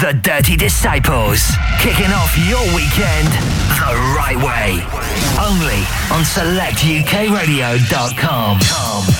The Dirty Disciples, kicking off your weekend the right way. Only on selectukradio.com.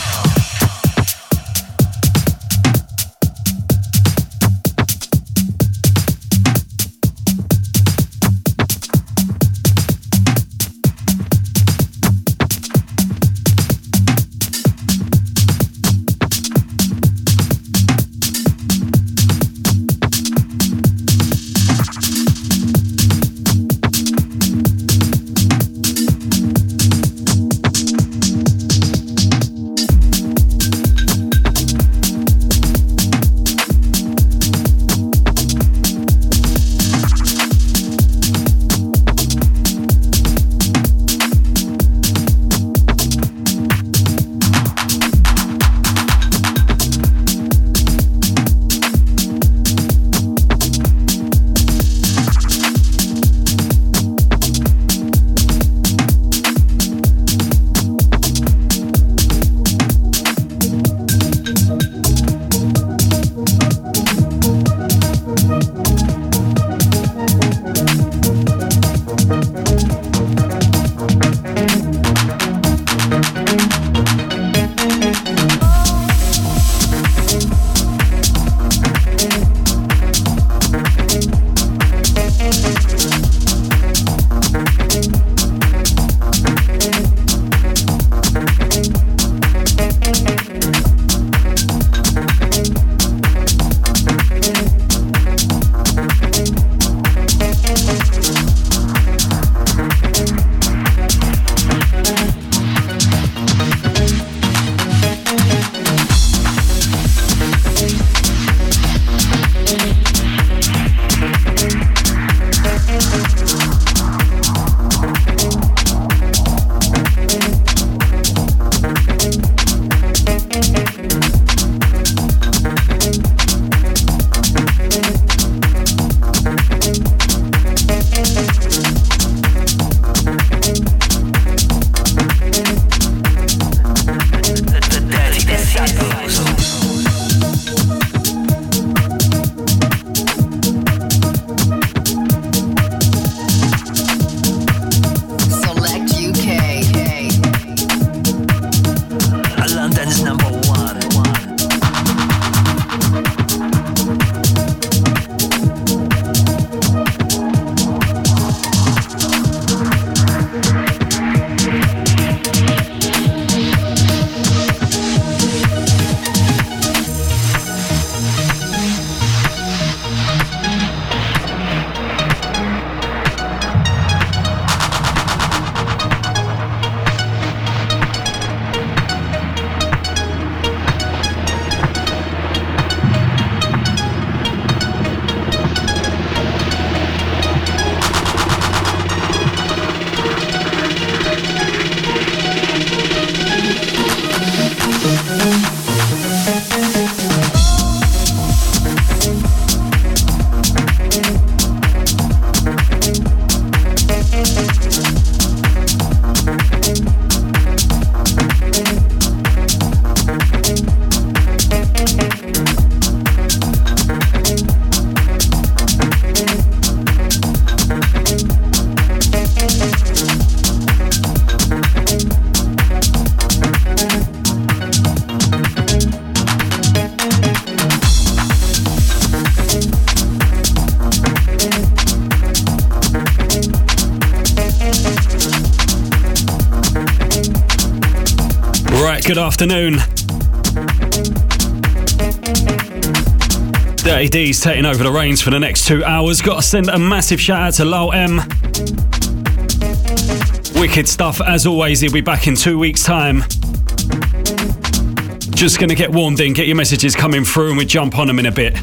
afternoon. Dirty D's taking over the reins for the next two hours. Got to send a massive shout out to Lol M. Wicked stuff as always. He'll be back in two weeks' time. Just gonna get warmed in, get your messages coming through, and we jump on them in a bit.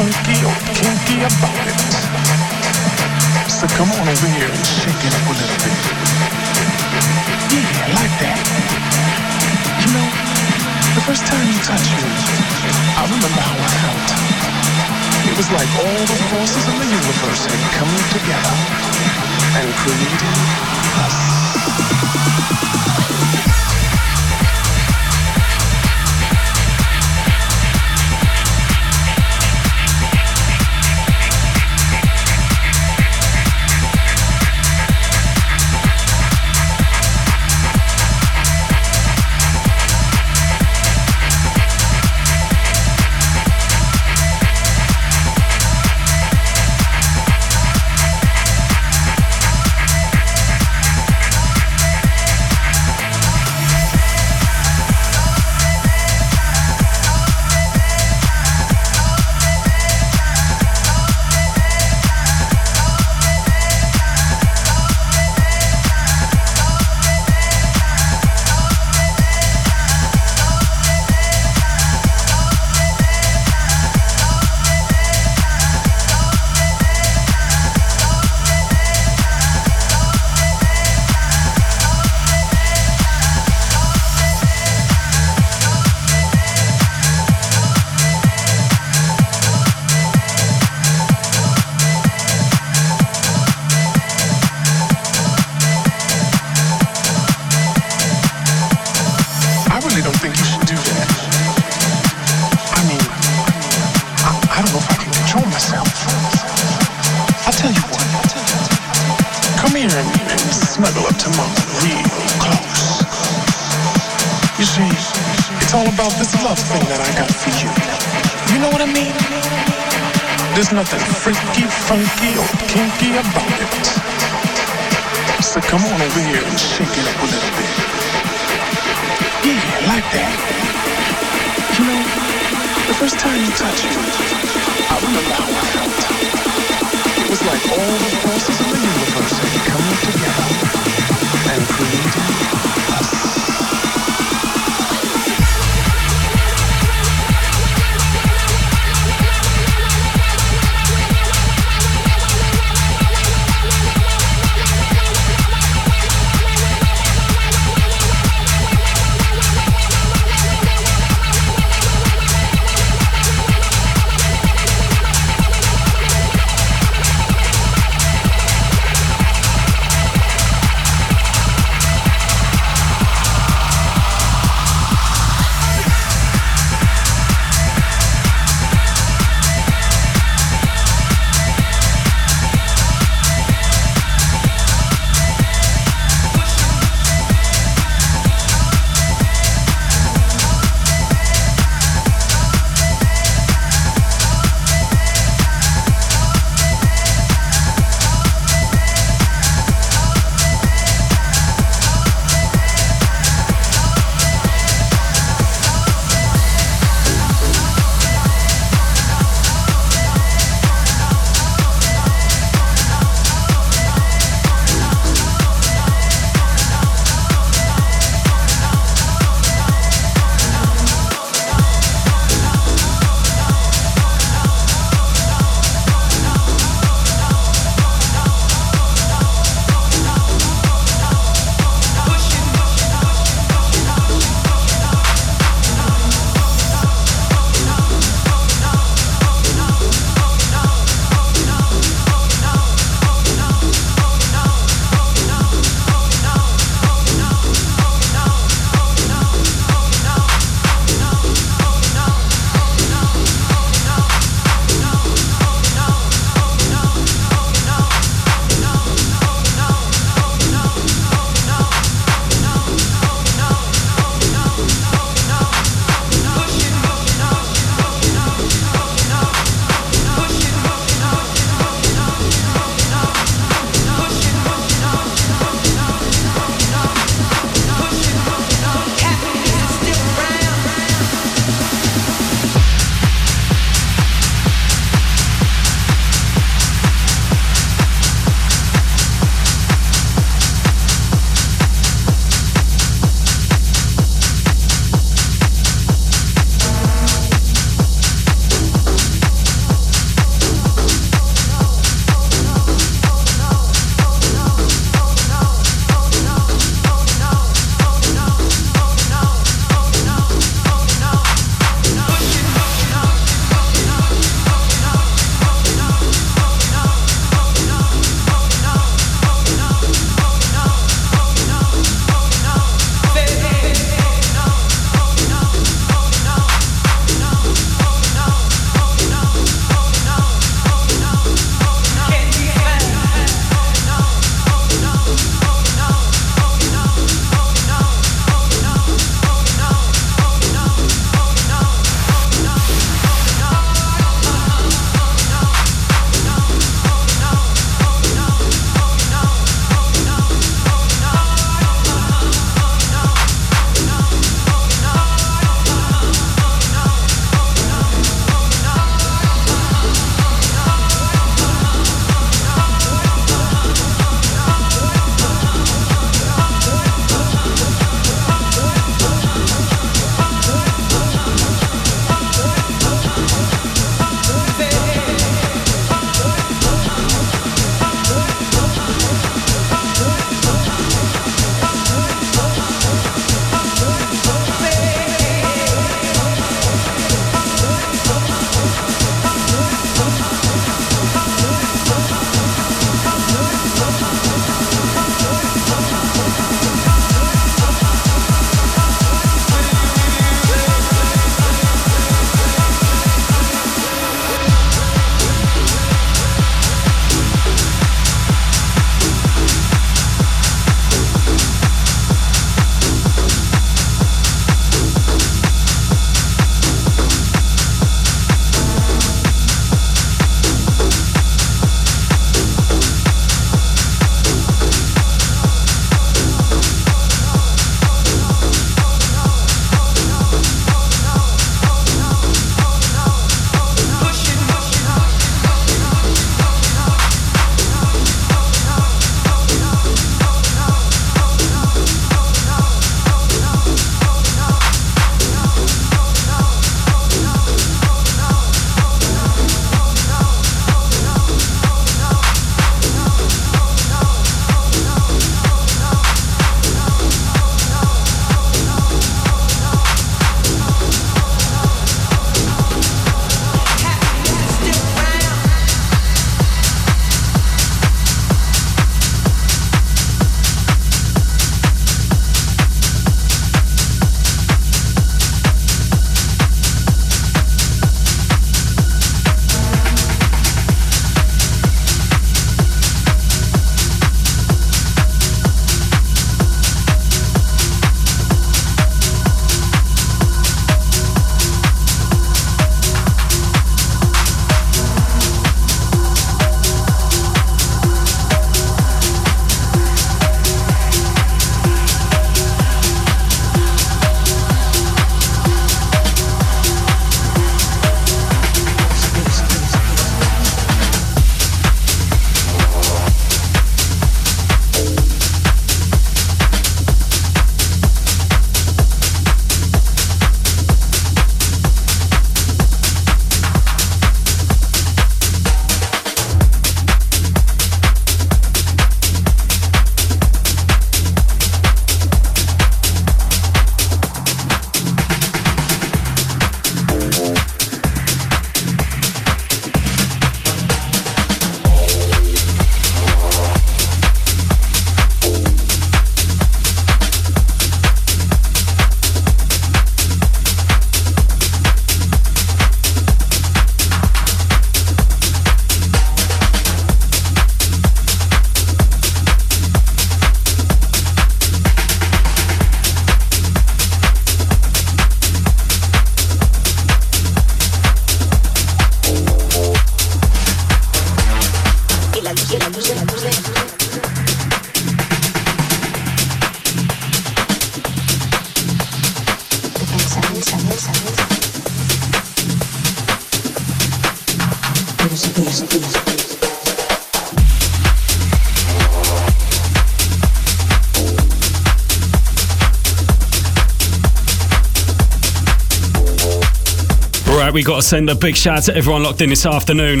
Right, we got to send a big shout out to everyone locked in this afternoon.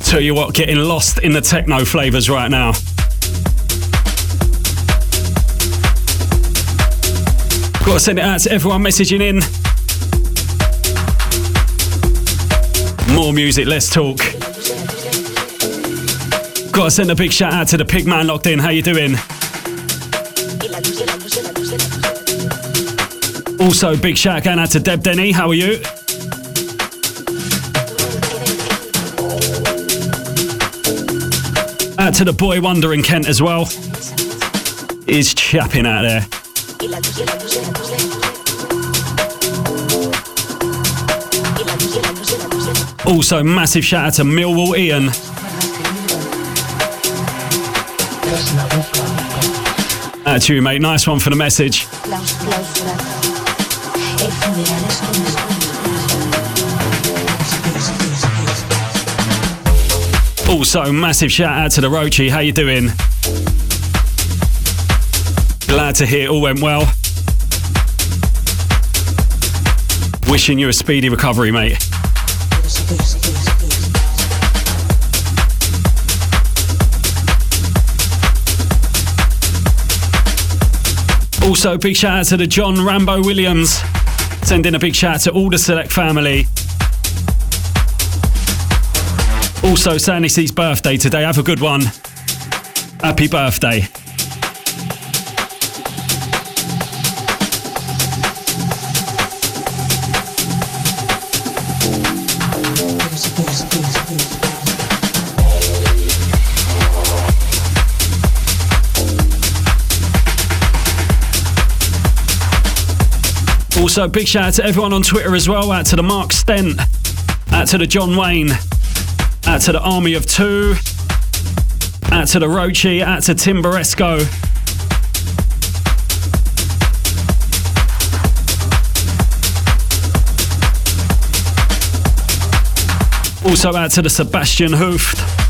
Tell you what, getting lost in the techno flavours right now. Got to send it out to everyone messaging in. More music, less talk. Got to send a big shout out to the pig man locked in. How you doing? Also, big shout out to Deb Denny. How are you? Out to the boy Wonder in Kent as well. He's chapping out there. Also, massive shout out to Millwall Ian. To you, mate. Nice one for the message. Also, massive shout out to the Rochi. How you doing? Glad to hear all went well. Wishing you a speedy recovery, mate. Also, big shout out to the John Rambo Williams. Sending a big shout out to all the Select family. Also, Sandy C's birthday today. Have a good one. Happy birthday. Also, big shout out to everyone on Twitter as well. Out to the Mark Stent. Out to the John Wayne. Out to the Army of Two. Out to the Rochi. Out to Tim Baresco. Also out to the Sebastian Hooft.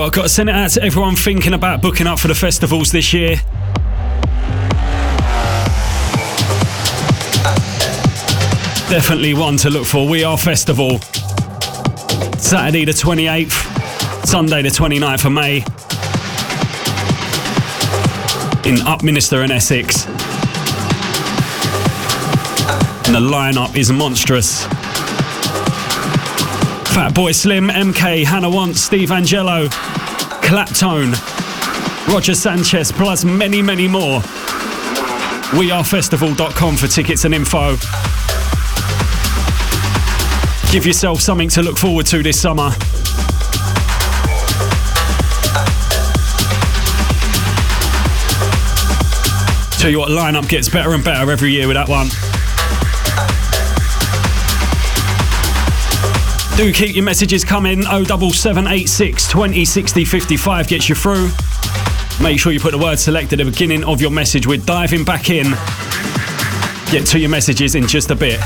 What, I've got to send it out to everyone thinking about booking up for the festivals this year. Definitely one to look for. We are Festival. Saturday the 28th, Sunday the 29th of May in Upminster and Essex. And the lineup is monstrous. Fatboy Slim, MK, Hannah Wants, Steve Angello, Claptone, Roger Sanchez, plus many, many more. WeAreFestival.com for tickets and info. Give yourself something to look forward to this summer. Tell you what, lineup gets better and better every year with that one. Do keep your messages coming. 07786 20 60 55 gets you through. Make sure you put the word select at the beginning of your message. We're diving back in. Get to your messages in just a bit.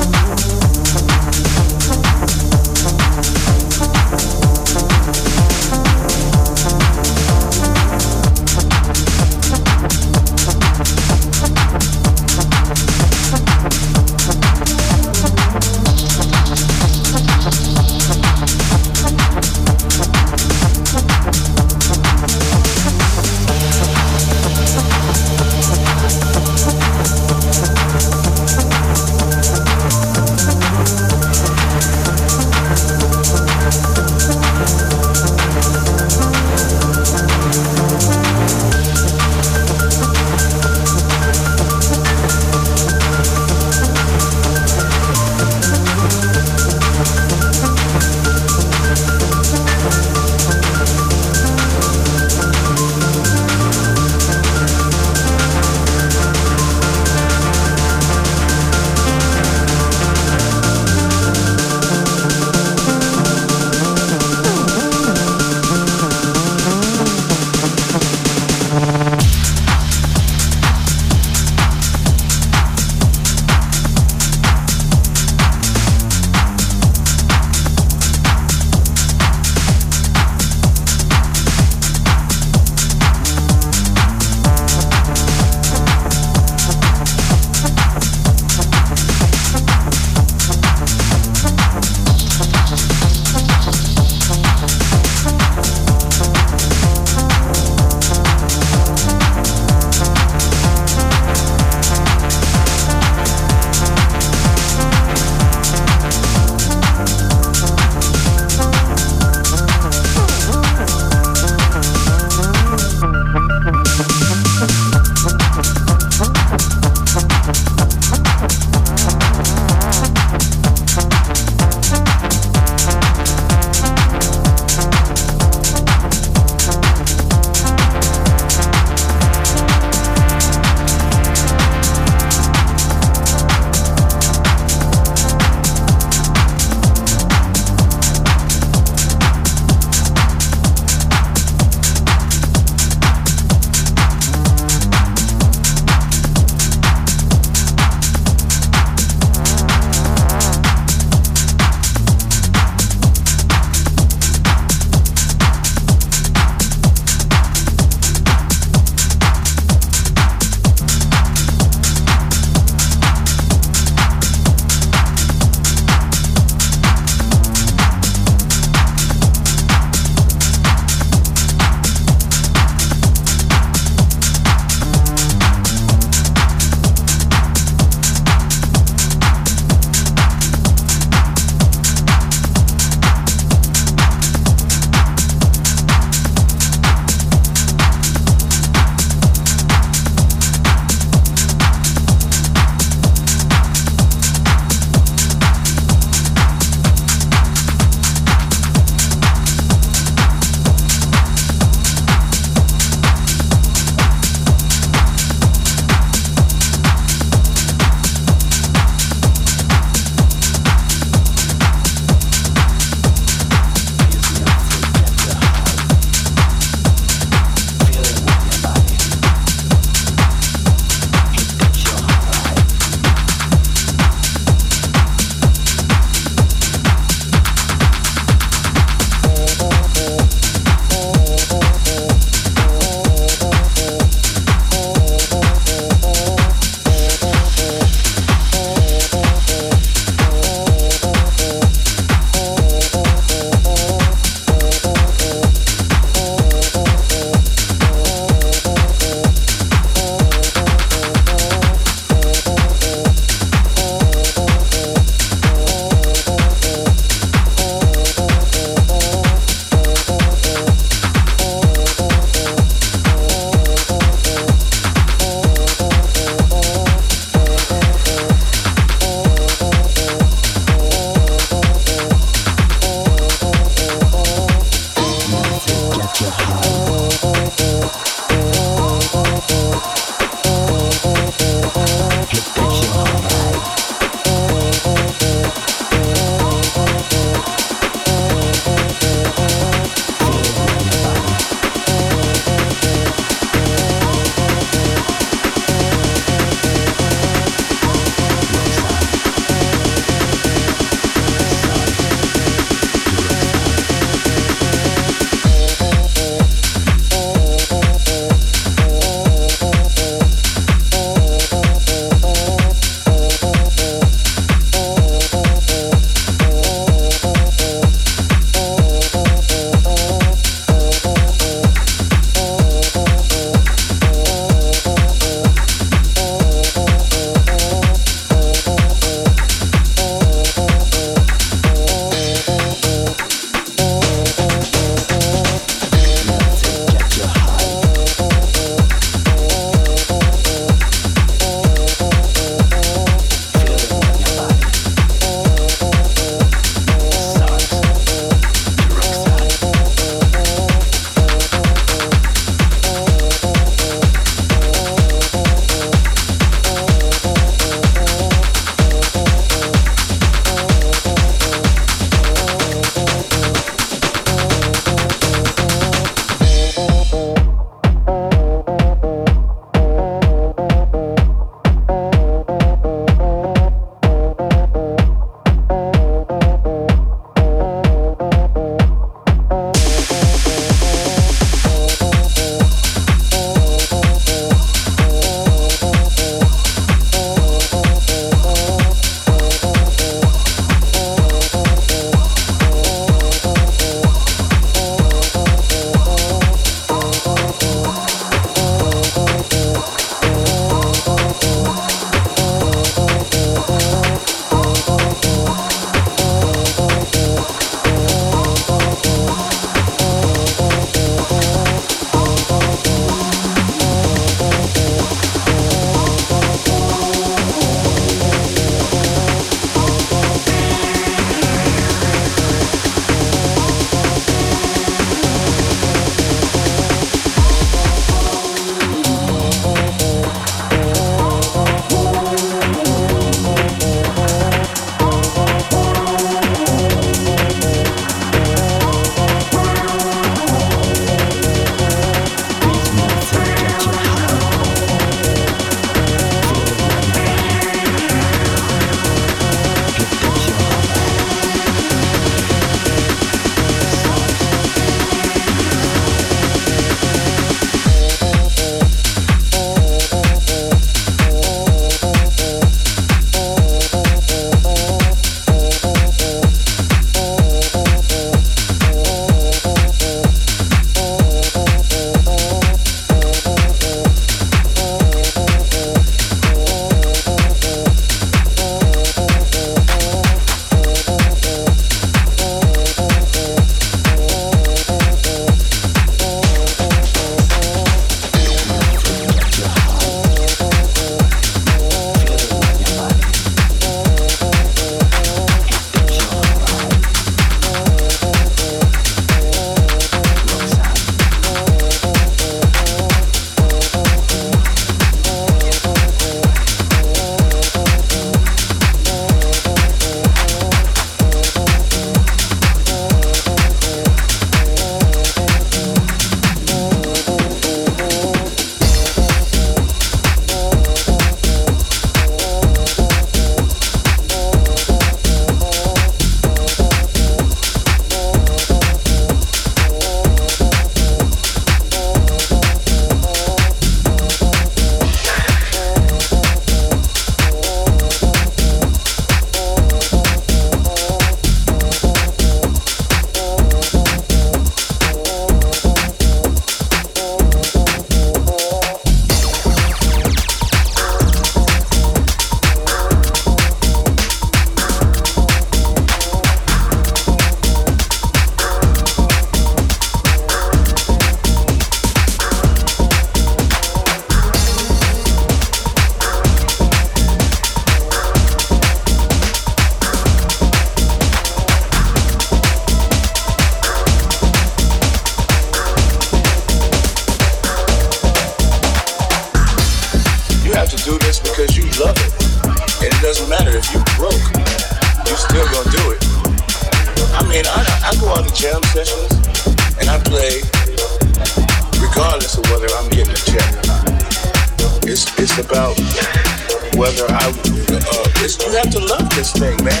This thing, man.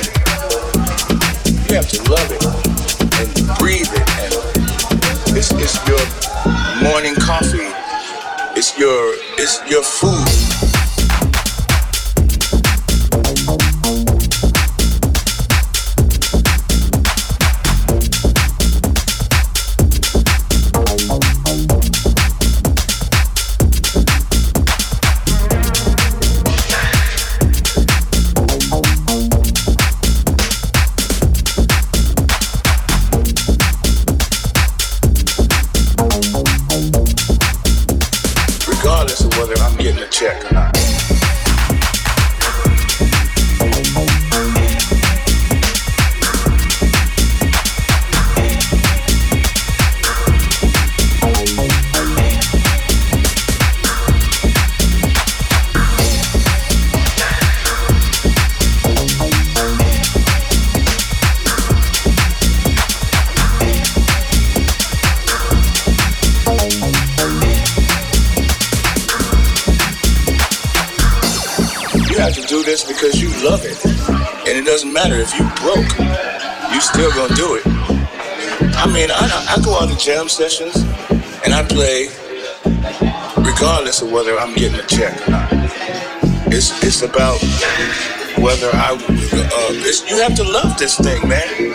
Sessions, and I play regardless of whether I'm getting a check or not. It's it's about whether I. Uh, it's, you have to love this thing, man.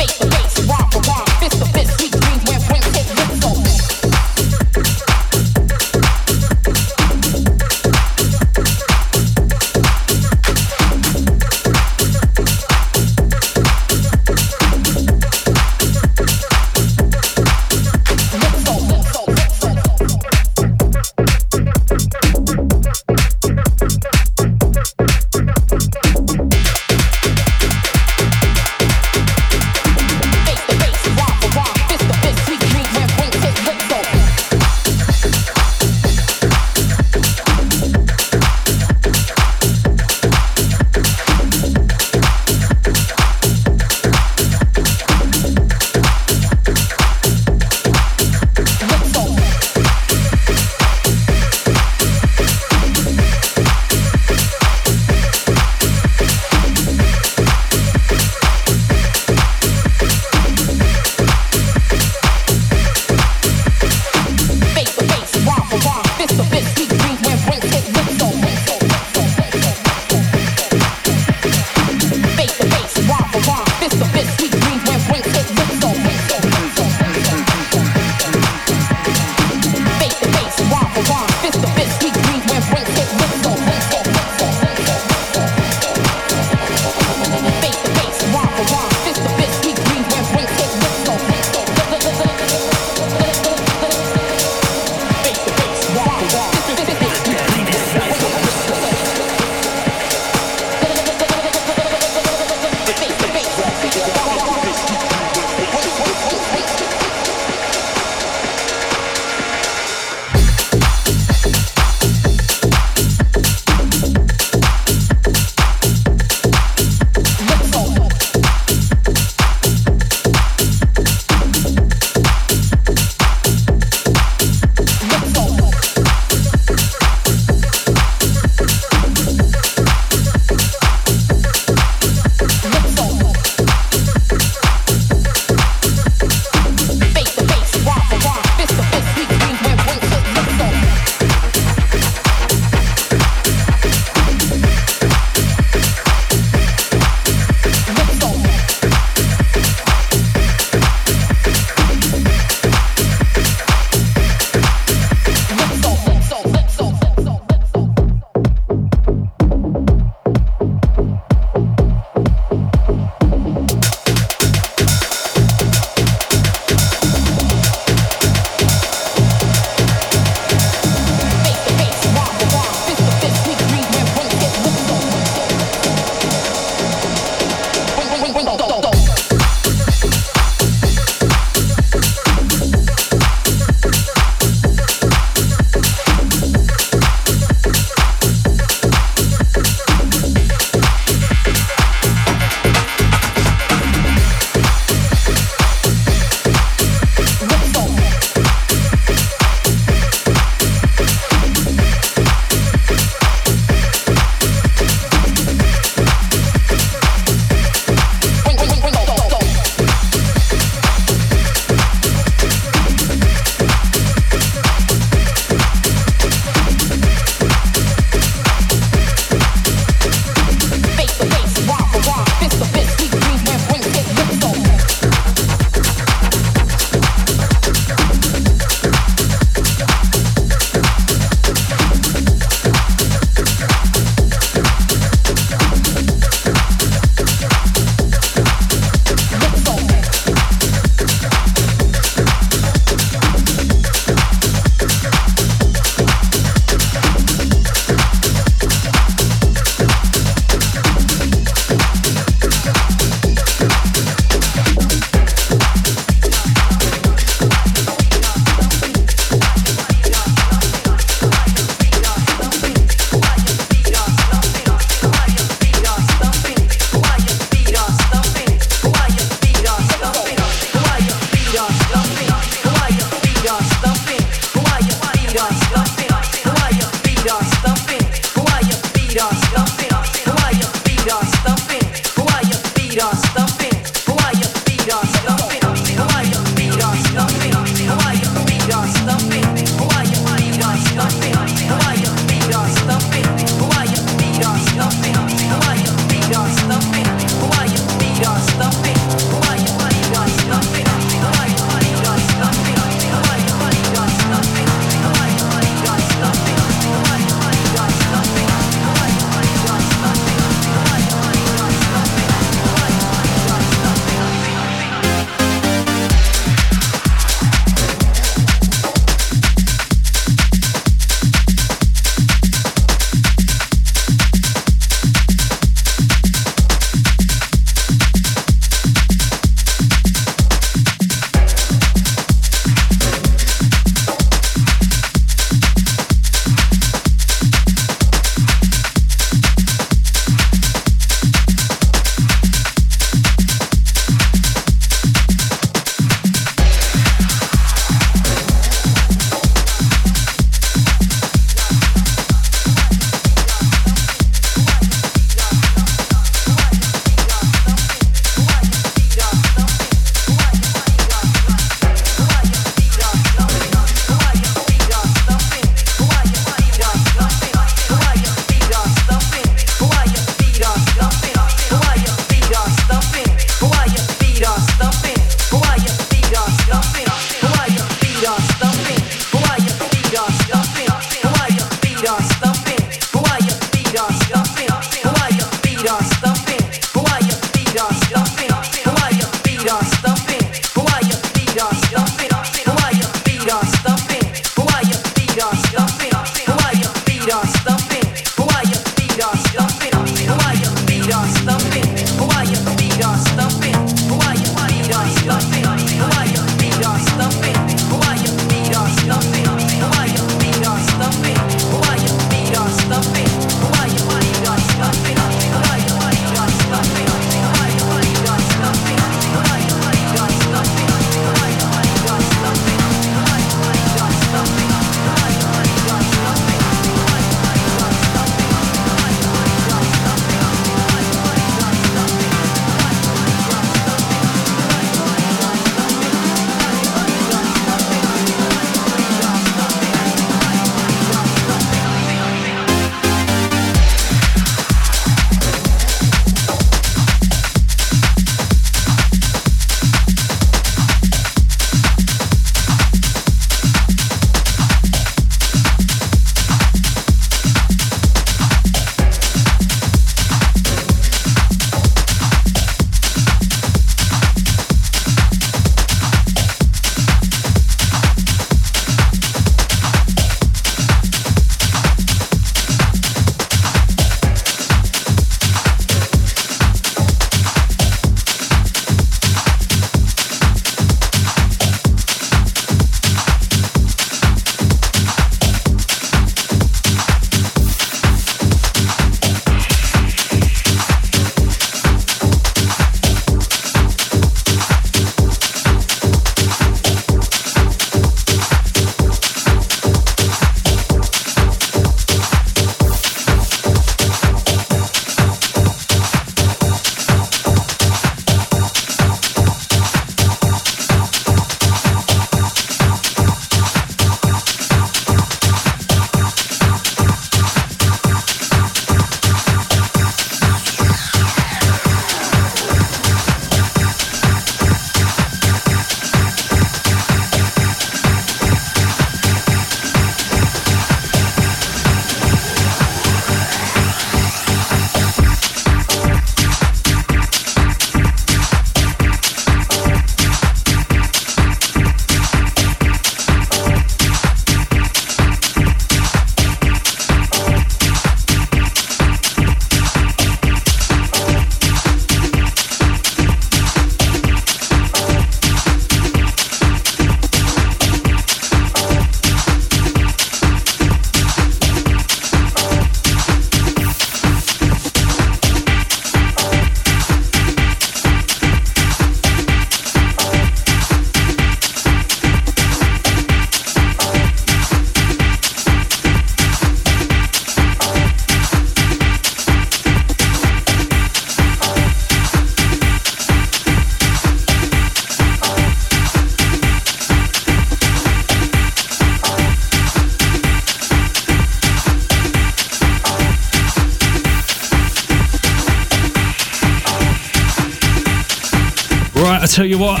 I tell you what,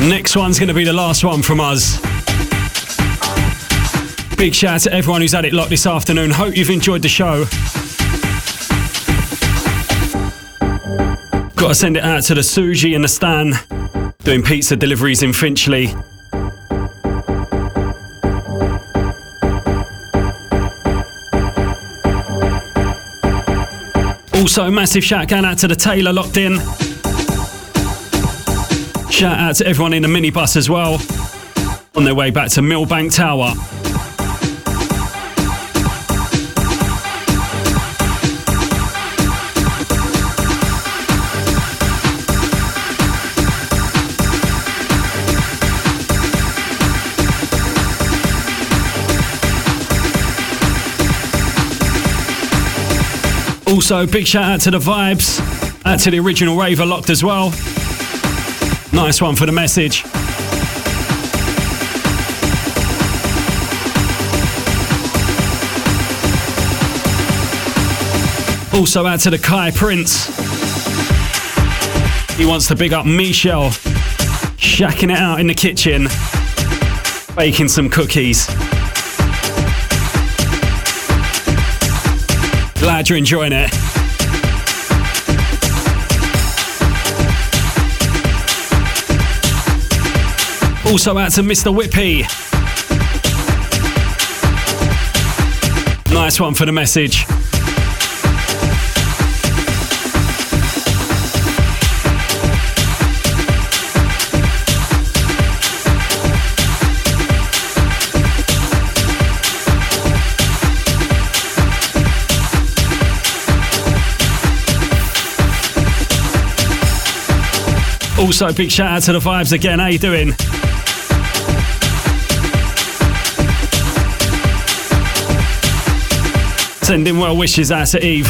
next one's going to be the last one from us. Big shout out to everyone who's had it locked this afternoon. Hope you've enjoyed the show. Got to send it out to the Suji and the Stan doing pizza deliveries in Finchley. Also, massive shout out to the Taylor locked in. Shout out to everyone in the minibus as well on their way back to Millbank Tower. Also, big shout out to the vibes, out to the original raver locked as well. Nice one for the message. Also out to the Kai Prince. He wants to big up Michelle, shacking it out in the kitchen, baking some cookies. Glad you're enjoying it. Also out to Mr. Whippy. Nice one for the message. Also, big shout out to the vibes again. How you doing? Sending well wishes out to Eve.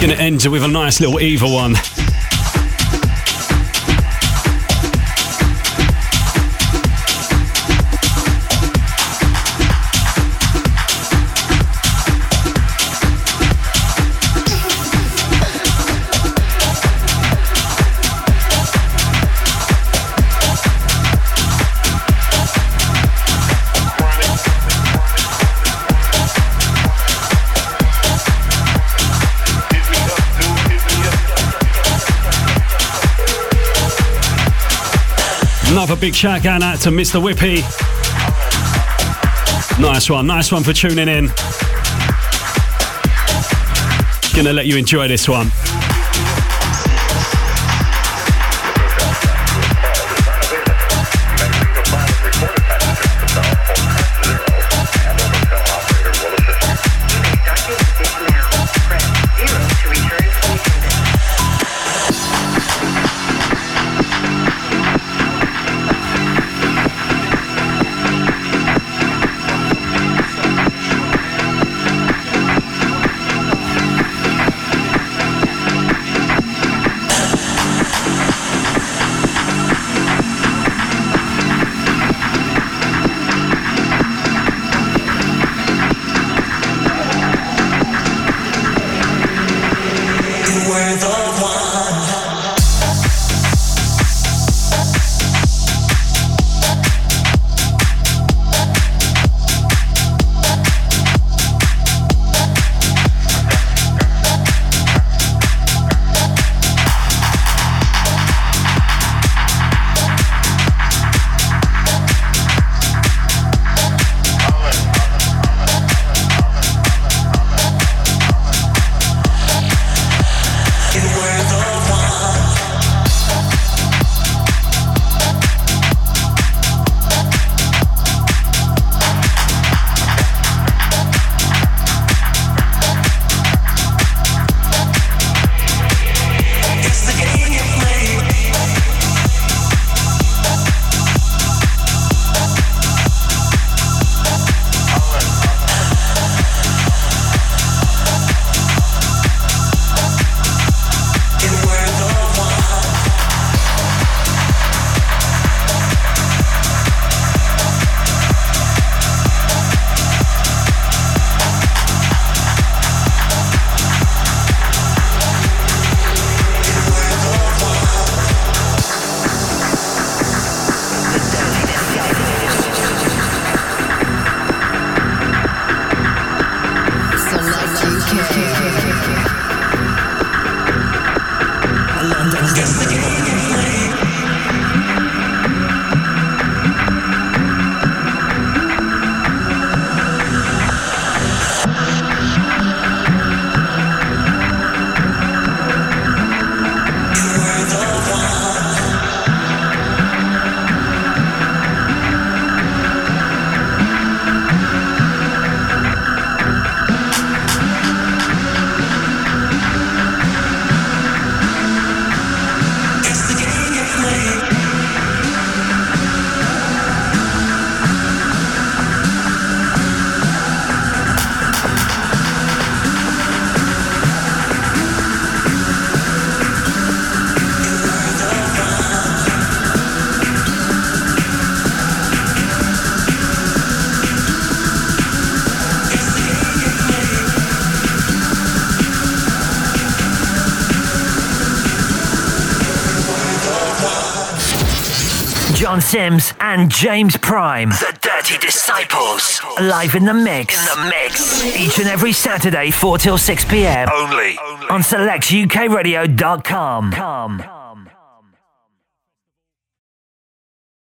Gonna end it with a nice little Eva one. Big shout out to Mr. Whippy. Nice one, nice one for tuning in. Gonna let you enjoy this one. John Sims and James Prime. The Dirty Disciples. Live in the mix. In the mix. Each and every Saturday, 4 till 6 p.m. Only. On selectukradio.com.